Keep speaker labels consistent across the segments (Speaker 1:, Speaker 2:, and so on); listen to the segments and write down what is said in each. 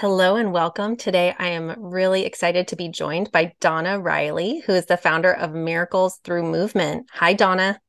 Speaker 1: Hello and welcome. Today, I am really excited to be joined by Donna Riley, who is the founder of Miracles Through Movement. Hi, Donna.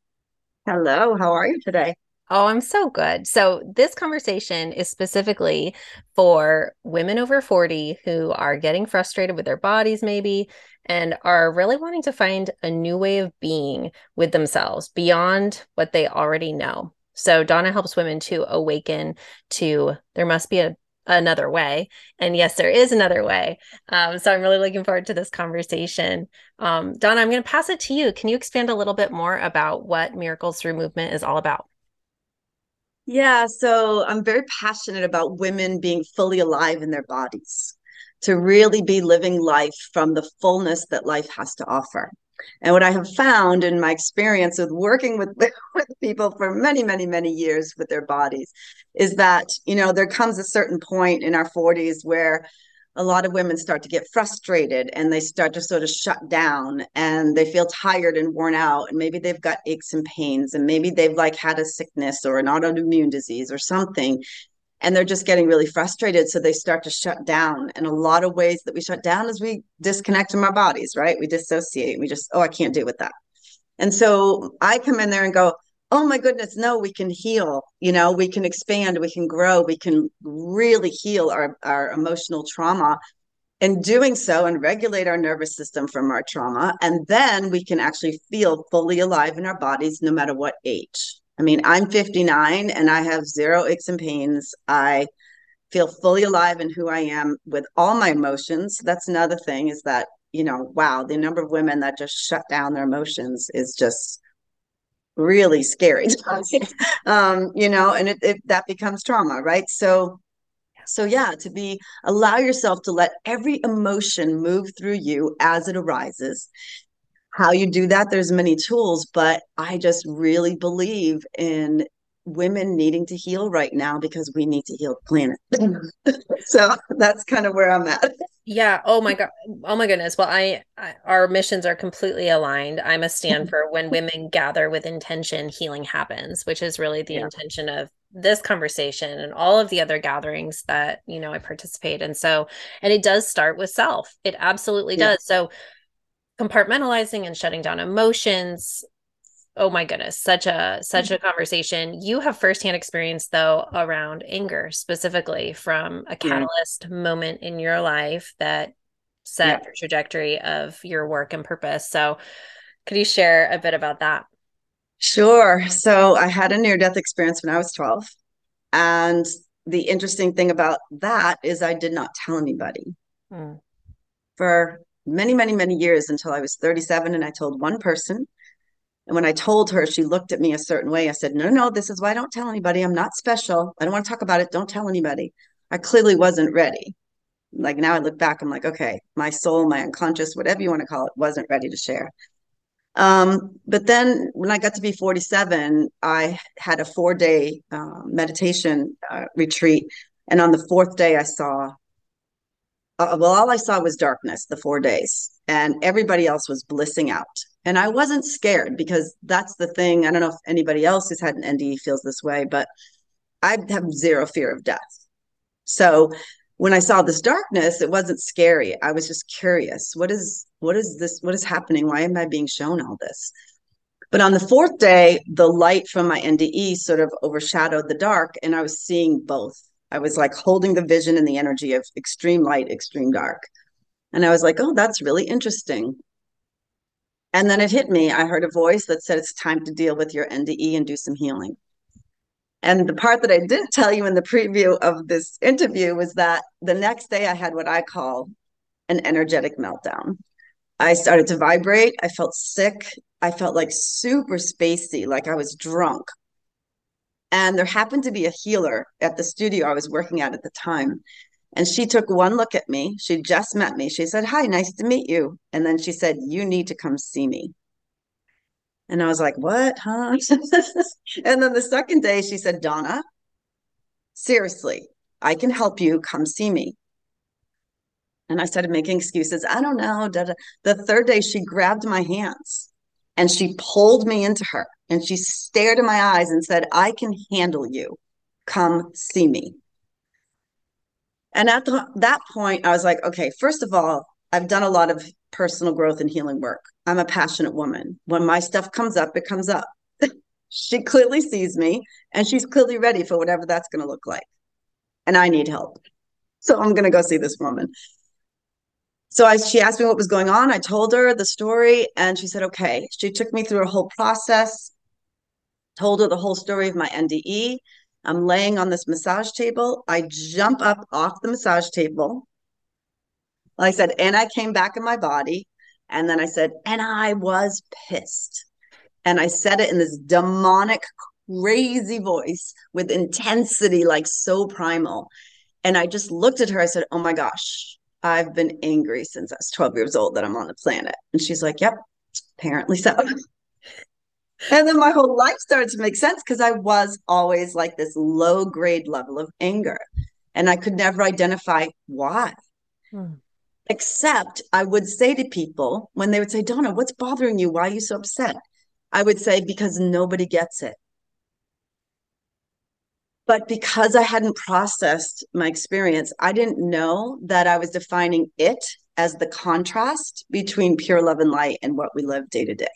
Speaker 2: Hello, how are you today?
Speaker 1: Oh, I'm so good. So, this conversation is specifically for women over 40 who are getting frustrated with their bodies, maybe, and are really wanting to find a new way of being with themselves beyond what they already know. So, Donna helps women to awaken to there must be a another way. And yes, there is another way. Um, so I'm really looking forward to this conversation. Um, Donna, I'm going to pass it to you. Can you expand a little bit more about what Miracles Through Movement is all about?
Speaker 2: Yeah, so I'm very passionate about women being fully alive in their bodies, to really be living life from the fullness that life has to offer. And what I have found in my experience with working with, with people for many, many, many years with their bodies is that, you know, there comes a certain point in our 40s where a lot of women start to get frustrated and they start to sort of shut down and they feel tired and worn out. And maybe they've got aches and pains and maybe they've like had a sickness or an autoimmune disease or something and they're just getting really frustrated so they start to shut down. And a lot of ways that we shut down is we disconnect from our bodies right? We dissociate we just oh i can't deal with that. And so i come in there and go oh my goodness no we can heal you know we can expand we can grow we can really heal our, our emotional trauma. In doing so and regulate our nervous system from our trauma and then we can actually feel fully alive in our bodies no matter what age I mean, I'm 59 and I have zero aches and pains. I feel fully alive in who I am with all my emotions. That's another thing is that, you know, wow, the number of women that just shut down their emotions is just really scary. um, you know, and it, it that becomes trauma, right? So so yeah, to be allow yourself to let every emotion move through you as it arises how you do that there's many tools but i just really believe in women needing to heal right now because we need to heal the planet. So that's kind of where i'm at.
Speaker 1: Yeah. Oh my god oh my goodness. Well I, I our missions are completely aligned. I'm a stand for when women gather with intention healing happens which is really the yeah. intention of this conversation and all of the other gatherings that you know i participate in. So and it does start with self. It absolutely yeah. does. So compartmentalizing and shutting down emotions oh my goodness such a such mm-hmm. a conversation you have firsthand experience though around anger specifically from a catalyst yeah. moment in your life that set yeah. the trajectory of your work and purpose so could you share a bit about that
Speaker 2: sure so i had a near death experience when i was 12 and the interesting thing about that is i did not tell anybody mm. for many, many, many years until I was 37. And I told one person. And when I told her, she looked at me a certain way. I said, No, no, this is why I don't tell anybody. I'm not special. I don't want to talk about it. Don't tell anybody. I clearly wasn't ready. Like now I look back, I'm like, okay, my soul, my unconscious, whatever you want to call it, wasn't ready to share. Um, but then when I got to be 47, I had a four day uh, meditation uh, retreat. And on the fourth day, I saw uh, well, all I saw was darkness the four days, and everybody else was blissing out. And I wasn't scared because that's the thing. I don't know if anybody else who's had an NDE feels this way, but I have zero fear of death. So when I saw this darkness, it wasn't scary. I was just curious. What is what is this? What is happening? Why am I being shown all this? But on the fourth day, the light from my NDE sort of overshadowed the dark, and I was seeing both I was like holding the vision and the energy of extreme light, extreme dark. And I was like, oh, that's really interesting. And then it hit me. I heard a voice that said, it's time to deal with your NDE and do some healing. And the part that I didn't tell you in the preview of this interview was that the next day I had what I call an energetic meltdown. I started to vibrate. I felt sick. I felt like super spacey, like I was drunk. And there happened to be a healer at the studio I was working at at the time. And she took one look at me. She just met me. She said, Hi, nice to meet you. And then she said, You need to come see me. And I was like, What? Huh? and then the second day, she said, Donna, seriously, I can help you. Come see me. And I started making excuses. I don't know. The third day, she grabbed my hands and she pulled me into her and she stared in my eyes and said, I can handle you. Come see me. And at the, that point, I was like, okay, first of all, I've done a lot of personal growth and healing work. I'm a passionate woman. When my stuff comes up, it comes up. she clearly sees me and she's clearly ready for whatever that's going to look like. And I need help. So I'm going to go see this woman. So I, she asked me what was going on. I told her the story and she said, okay. She took me through a whole process, told her the whole story of my NDE. I'm laying on this massage table. I jump up off the massage table. I said, and I came back in my body. And then I said, and I was pissed. And I said it in this demonic, crazy voice with intensity, like so primal. And I just looked at her. I said, oh my gosh, I've been angry since I was 12 years old that I'm on the planet. And she's like, Yep, apparently so. and then my whole life started to make sense because I was always like this low grade level of anger. And I could never identify why. Hmm. Except I would say to people when they would say, Donna, what's bothering you? Why are you so upset? I would say, because nobody gets it. But because I hadn't processed my experience, I didn't know that I was defining it as the contrast between pure love and light and what we live day to day.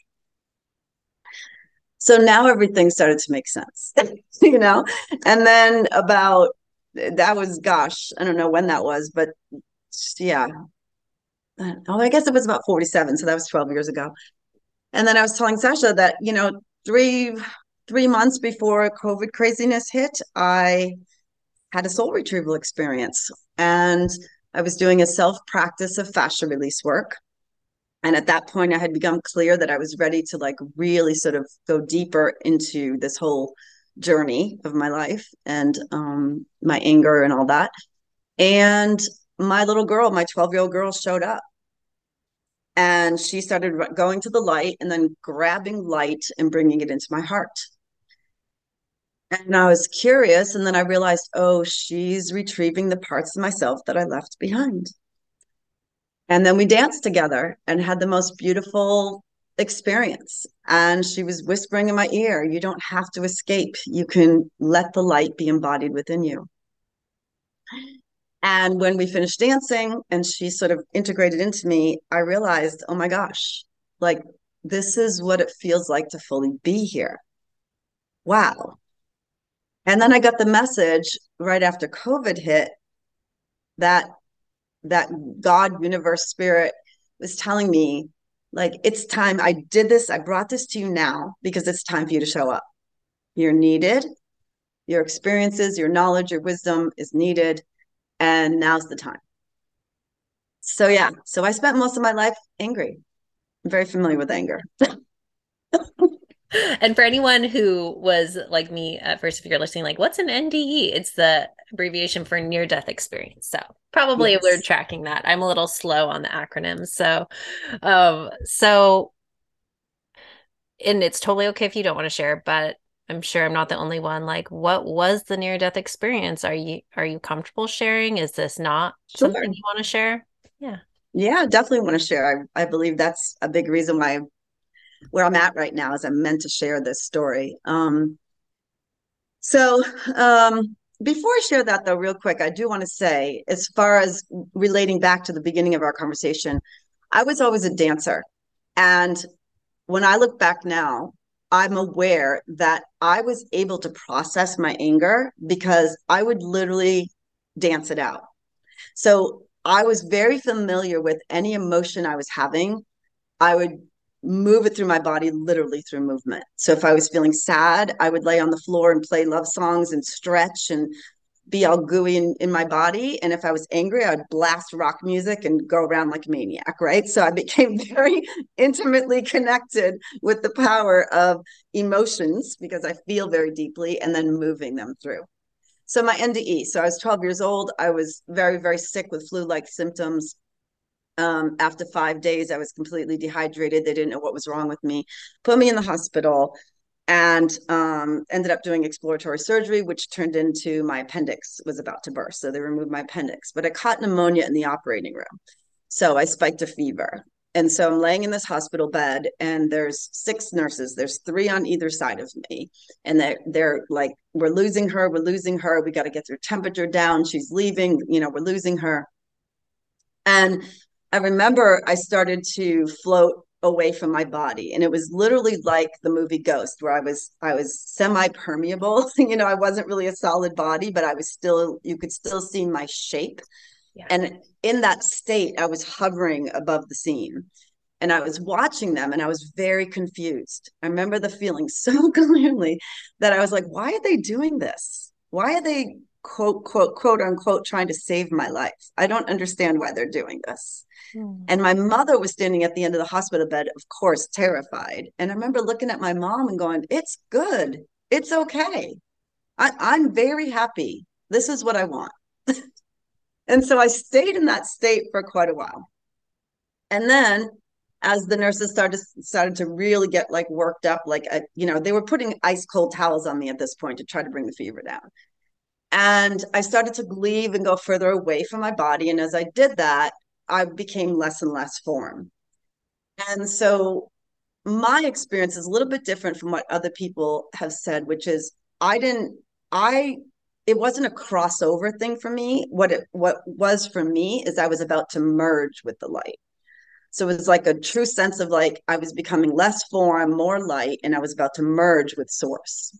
Speaker 2: So now everything started to make sense, you know? And then about that was, gosh, I don't know when that was, but yeah. Oh, I guess it was about 47. So that was 12 years ago. And then I was telling Sasha that, you know, three, three months before COVID craziness hit, I had a soul retrieval experience. And I was doing a self practice of fascia release work. And at that point, I had become clear that I was ready to like really sort of go deeper into this whole journey of my life and um, my anger and all that. And my little girl, my 12 year old girl, showed up and she started going to the light and then grabbing light and bringing it into my heart. And I was curious. And then I realized, oh, she's retrieving the parts of myself that I left behind. And then we danced together and had the most beautiful experience. And she was whispering in my ear, You don't have to escape. You can let the light be embodied within you. And when we finished dancing and she sort of integrated into me, I realized, oh my gosh, like this is what it feels like to fully be here. Wow. And then I got the message right after COVID hit that that God, universe, spirit was telling me, like, it's time. I did this, I brought this to you now because it's time for you to show up. You're needed. Your experiences, your knowledge, your wisdom is needed and now's the time. So yeah, so I spent most of my life angry. I'm very familiar with anger.
Speaker 1: and for anyone who was like me at first, if you're listening, like, what's an NDE? It's the abbreviation for near death experience. So probably yes. we're tracking that. I'm a little slow on the acronyms. So, um, so, and it's totally okay if you don't want to share, but I'm sure I'm not the only one. Like, what was the near death experience? Are you are you comfortable sharing? Is this not sure. something you want to share? Yeah.
Speaker 2: Yeah, definitely want to share. I, I believe that's a big reason why where I'm at right now is I'm meant to share this story. Um, so um, before I share that though, real quick, I do want to say, as far as relating back to the beginning of our conversation, I was always a dancer. And when I look back now, I'm aware that I was able to process my anger because I would literally dance it out. So I was very familiar with any emotion I was having. I would move it through my body literally through movement. So if I was feeling sad, I would lay on the floor and play love songs and stretch and be all gooey in, in my body. And if I was angry, I would blast rock music and go around like a maniac, right? So I became very intimately connected with the power of emotions because I feel very deeply and then moving them through. So my NDE, so I was 12 years old. I was very, very sick with flu-like symptoms. Um, after five days, I was completely dehydrated. They didn't know what was wrong with me. Put me in the hospital and um, ended up doing exploratory surgery, which turned into my appendix was about to burst. So they removed my appendix, but I caught pneumonia in the operating room. So I spiked a fever. and so I'm laying in this hospital bed, and there's six nurses. There's three on either side of me, and they're they're like, "We're losing her. We're losing her. We got to get her temperature down. She's leaving. You know, we're losing her." And I remember I started to float away from my body, and it was literally like the movie Ghost, where I was I was semi permeable. you know, I wasn't really a solid body, but I was still. You could still see my shape yeah. And in that state, I was hovering above the scene and I was watching them and I was very confused. I remember the feeling so clearly that I was like, why are they doing this? Why are they quote, quote, quote unquote trying to save my life? I don't understand why they're doing this. Mm. And my mother was standing at the end of the hospital bed, of course, terrified. And I remember looking at my mom and going, it's good. It's okay. I, I'm very happy. This is what I want. And so I stayed in that state for quite a while. And then as the nurses started started to really get like worked up, like a, you know, they were putting ice cold towels on me at this point to try to bring the fever down. And I started to leave and go further away from my body. And as I did that, I became less and less form. And so my experience is a little bit different from what other people have said, which is I didn't, I it wasn't a crossover thing for me. What it what was for me is I was about to merge with the light. So it was like a true sense of like I was becoming less form, more light, and I was about to merge with source.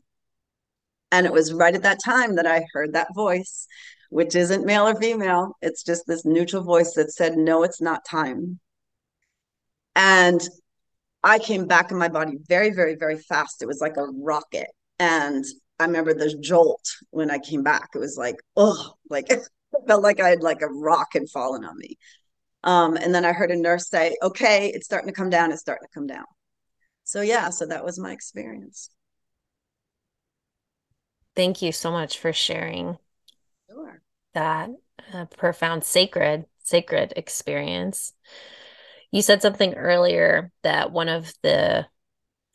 Speaker 2: And it was right at that time that I heard that voice, which isn't male or female. It's just this neutral voice that said, No, it's not time. And I came back in my body very, very, very fast. It was like a rocket. And I remember the jolt when I came back. It was like, oh, like it felt like I had like a rock had fallen on me. Um, and then I heard a nurse say, okay, it's starting to come down. It's starting to come down. So yeah, so that was my experience.
Speaker 1: Thank you so much for sharing sure. that uh, profound sacred sacred experience. You said something earlier that one of the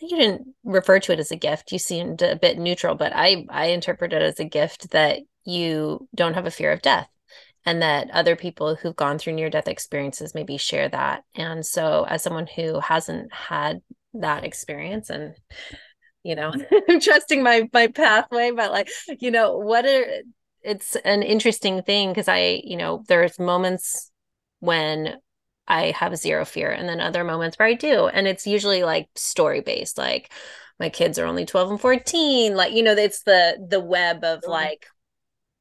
Speaker 1: you didn't refer to it as a gift. You seemed a bit neutral, but I I interpret it as a gift that you don't have a fear of death and that other people who've gone through near death experiences maybe share that. And so as someone who hasn't had that experience and you know, I'm trusting my my pathway, but like, you know, what are it's an interesting thing because I, you know, there's moments when I have zero fear. And then other moments where I do. And it's usually like story based, like my kids are only 12 and 14. Like, you know, it's the the web of like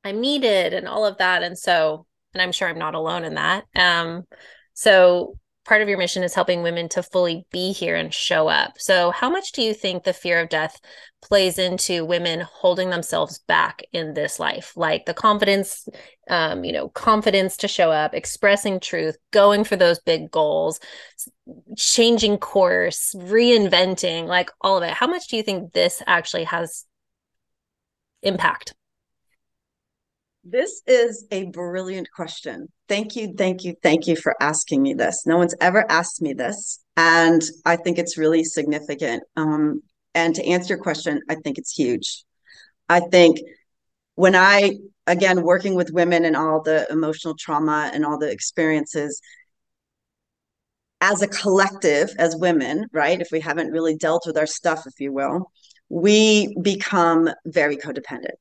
Speaker 1: I'm needed and all of that. And so, and I'm sure I'm not alone in that. Um, so part of your mission is helping women to fully be here and show up. So, how much do you think the fear of death plays into women holding themselves back in this life? Like the confidence, um, you know, confidence to show up, expressing truth, going for those big goals, changing course, reinventing, like all of it. How much do you think this actually has impact?
Speaker 2: This is a brilliant question. Thank you, thank you, thank you for asking me this. No one's ever asked me this, and I think it's really significant. Um, and to answer your question, I think it's huge. I think when I, again, working with women and all the emotional trauma and all the experiences, as a collective, as women, right? If we haven't really dealt with our stuff, if you will, we become very codependent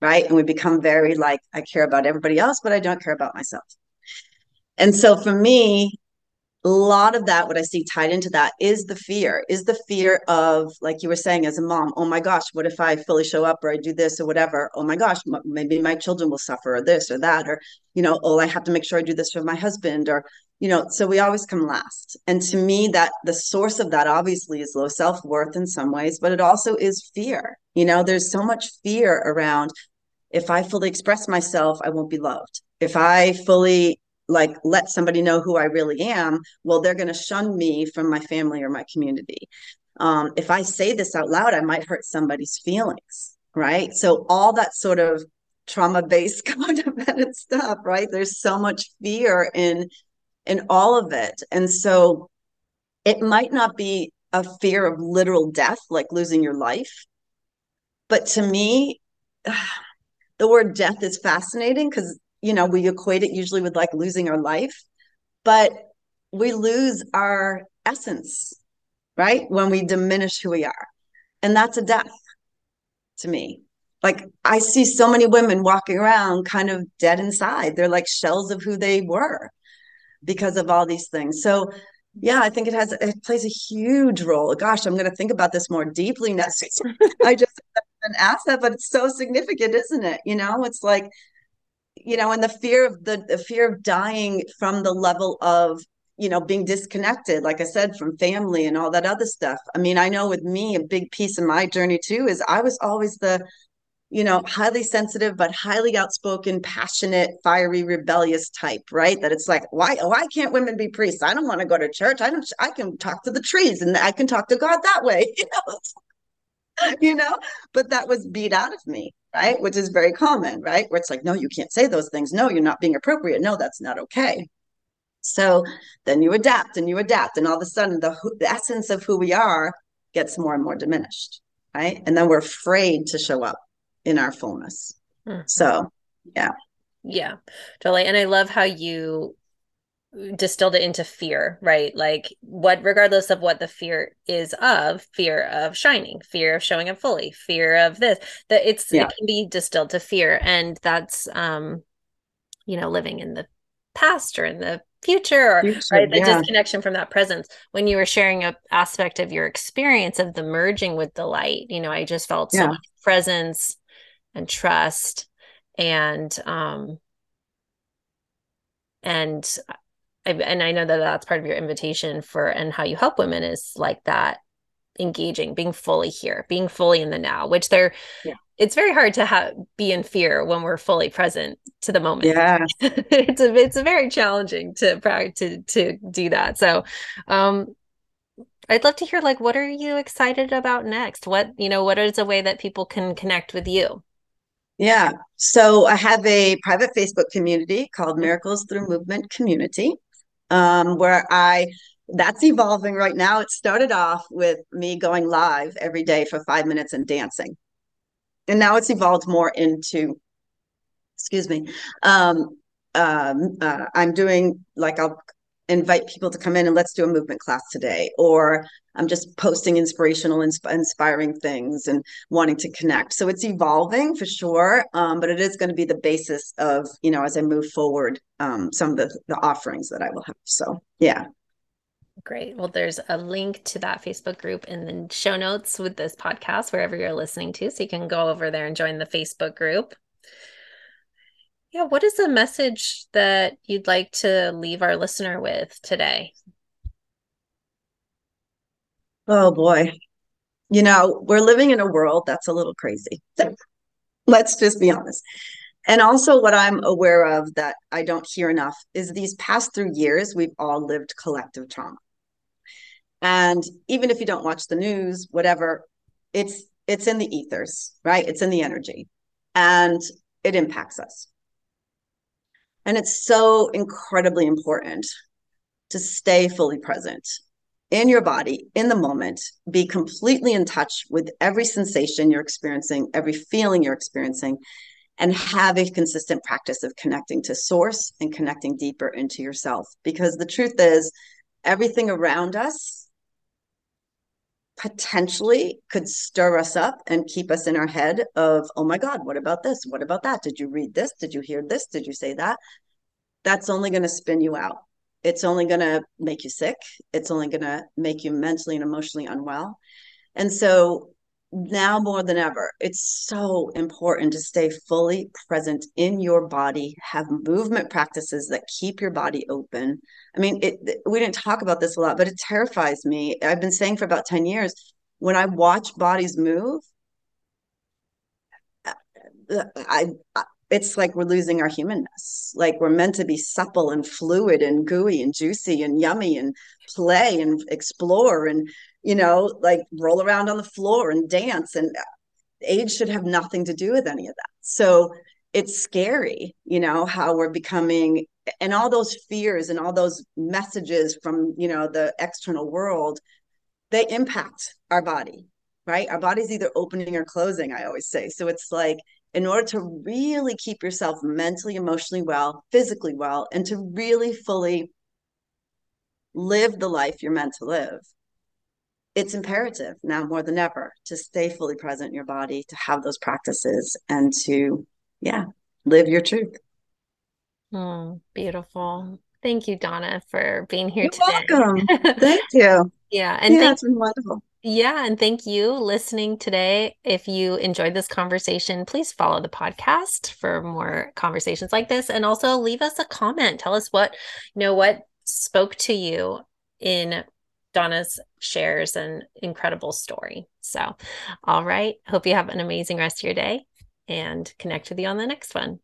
Speaker 2: right? And we become very like, I care about everybody else, but I don't care about myself. And so for me, a lot of that, what I see tied into that is the fear, is the fear of, like you were saying as a mom, oh my gosh, what if I fully show up or I do this or whatever? Oh my gosh, maybe my children will suffer or this or that, or, you know, oh, I have to make sure I do this for my husband or, you know, so we always come last. And to me, that the source of that obviously is low self worth in some ways, but it also is fear. You know, there's so much fear around if I fully express myself, I won't be loved. If I fully like let somebody know who I really am, well, they're going to shun me from my family or my community. Um, if I say this out loud, I might hurt somebody's feelings, right? So all that sort of trauma-based codependent stuff, right? There's so much fear in in all of it, and so it might not be a fear of literal death, like losing your life, but to me the word death is fascinating because you know we equate it usually with like losing our life but we lose our essence, right? When we diminish who we are. And that's a death to me. Like I see so many women walking around kind of dead inside. They're like shells of who they were because of all these things. So yeah, I think it has it plays a huge role. Gosh, I'm going to think about this more deeply next. I just an asset, but it's so significant, isn't it? You know, it's like, you know, and the fear of the, the fear of dying from the level of you know being disconnected like i said from family and all that other stuff. I mean i know with me a big piece of my journey too is i was always the you know highly sensitive but highly outspoken passionate fiery rebellious type right? That it's like why why can't women be priests? I don't want to go to church. I don't i can talk to the trees and i can talk to god that way you know you know but that was beat out of me right which is very common right where it's like no you can't say those things no you're not being appropriate no that's not okay so then you adapt and you adapt, and all of a sudden the, the essence of who we are gets more and more diminished, right? And then we're afraid to show up in our fullness. Mm-hmm. So, yeah.
Speaker 1: Yeah, totally. And I love how you distilled it into fear, right? Like what regardless of what the fear is of, fear of shining, fear of showing up fully, fear of this, that it's yeah. it can be distilled to fear. And that's um, you know, living in the past or in the future or future, right the yeah. disconnection from that presence when you were sharing a aspect of your experience of the merging with the light you know i just felt yeah. so much presence and trust and um and I, and I know that that's part of your invitation for and how you help women is like that engaging being fully here being fully in the now which they're yeah it's very hard to have be in fear when we're fully present to the moment.
Speaker 2: Yeah,
Speaker 1: it's a it's a very challenging to to to do that. So, um, I'd love to hear like what are you excited about next? What you know, what is a way that people can connect with you?
Speaker 2: Yeah, so I have a private Facebook community called Miracles Through Movement Community, um, where I that's evolving right now. It started off with me going live every day for five minutes and dancing and now it's evolved more into excuse me um, um, uh, i'm doing like i'll invite people to come in and let's do a movement class today or i'm just posting inspirational insp- inspiring things and wanting to connect so it's evolving for sure um, but it is going to be the basis of you know as i move forward um, some of the, the offerings that i will have so yeah
Speaker 1: Great. Well, there's a link to that Facebook group in the show notes with this podcast, wherever you're listening to. So you can go over there and join the Facebook group. Yeah. What is the message that you'd like to leave our listener with today?
Speaker 2: Oh, boy. You know, we're living in a world that's a little crazy. Let's just be honest. And also, what I'm aware of that I don't hear enough is these past three years, we've all lived collective trauma and even if you don't watch the news whatever it's it's in the ethers right it's in the energy and it impacts us and it's so incredibly important to stay fully present in your body in the moment be completely in touch with every sensation you're experiencing every feeling you're experiencing and have a consistent practice of connecting to source and connecting deeper into yourself. Because the truth is everything around us potentially could stir us up and keep us in our head of oh my god what about this? What about that? Did you read this? Did you hear this? Did you say that? That's only going to spin you out. It's only going to make you sick. It's only going to make you mentally and emotionally unwell. And so now more than ever it's so important to stay fully present in your body have movement practices that keep your body open I mean, it, we didn't talk about this a lot, but it terrifies me. I've been saying for about 10 years when I watch bodies move, uh, I, I it's like we're losing our humanness. Like we're meant to be supple and fluid and gooey and juicy and yummy and play and explore and you know like roll around on the floor and dance and age should have nothing to do with any of that. So it's scary, you know, how we're becoming and all those fears and all those messages from you know the external world they impact our body right our body's either opening or closing i always say so it's like in order to really keep yourself mentally emotionally well physically well and to really fully live the life you're meant to live, it's imperative now more than ever to stay fully present in your body, to have those practices, and to, yeah, live your truth.
Speaker 1: Mm, beautiful. Thank you, Donna, for being here
Speaker 2: You're
Speaker 1: today.
Speaker 2: welcome. Thank you.
Speaker 1: yeah, and
Speaker 2: yeah,
Speaker 1: thank,
Speaker 2: it's been wonderful.
Speaker 1: Yeah, and thank you listening today. If you enjoyed this conversation, please follow the podcast for more conversations like this and also leave us a comment. Tell us what, you know, what spoke to you in Donna's shares an incredible story. So, all right. Hope you have an amazing rest of your day and connect with you on the next one.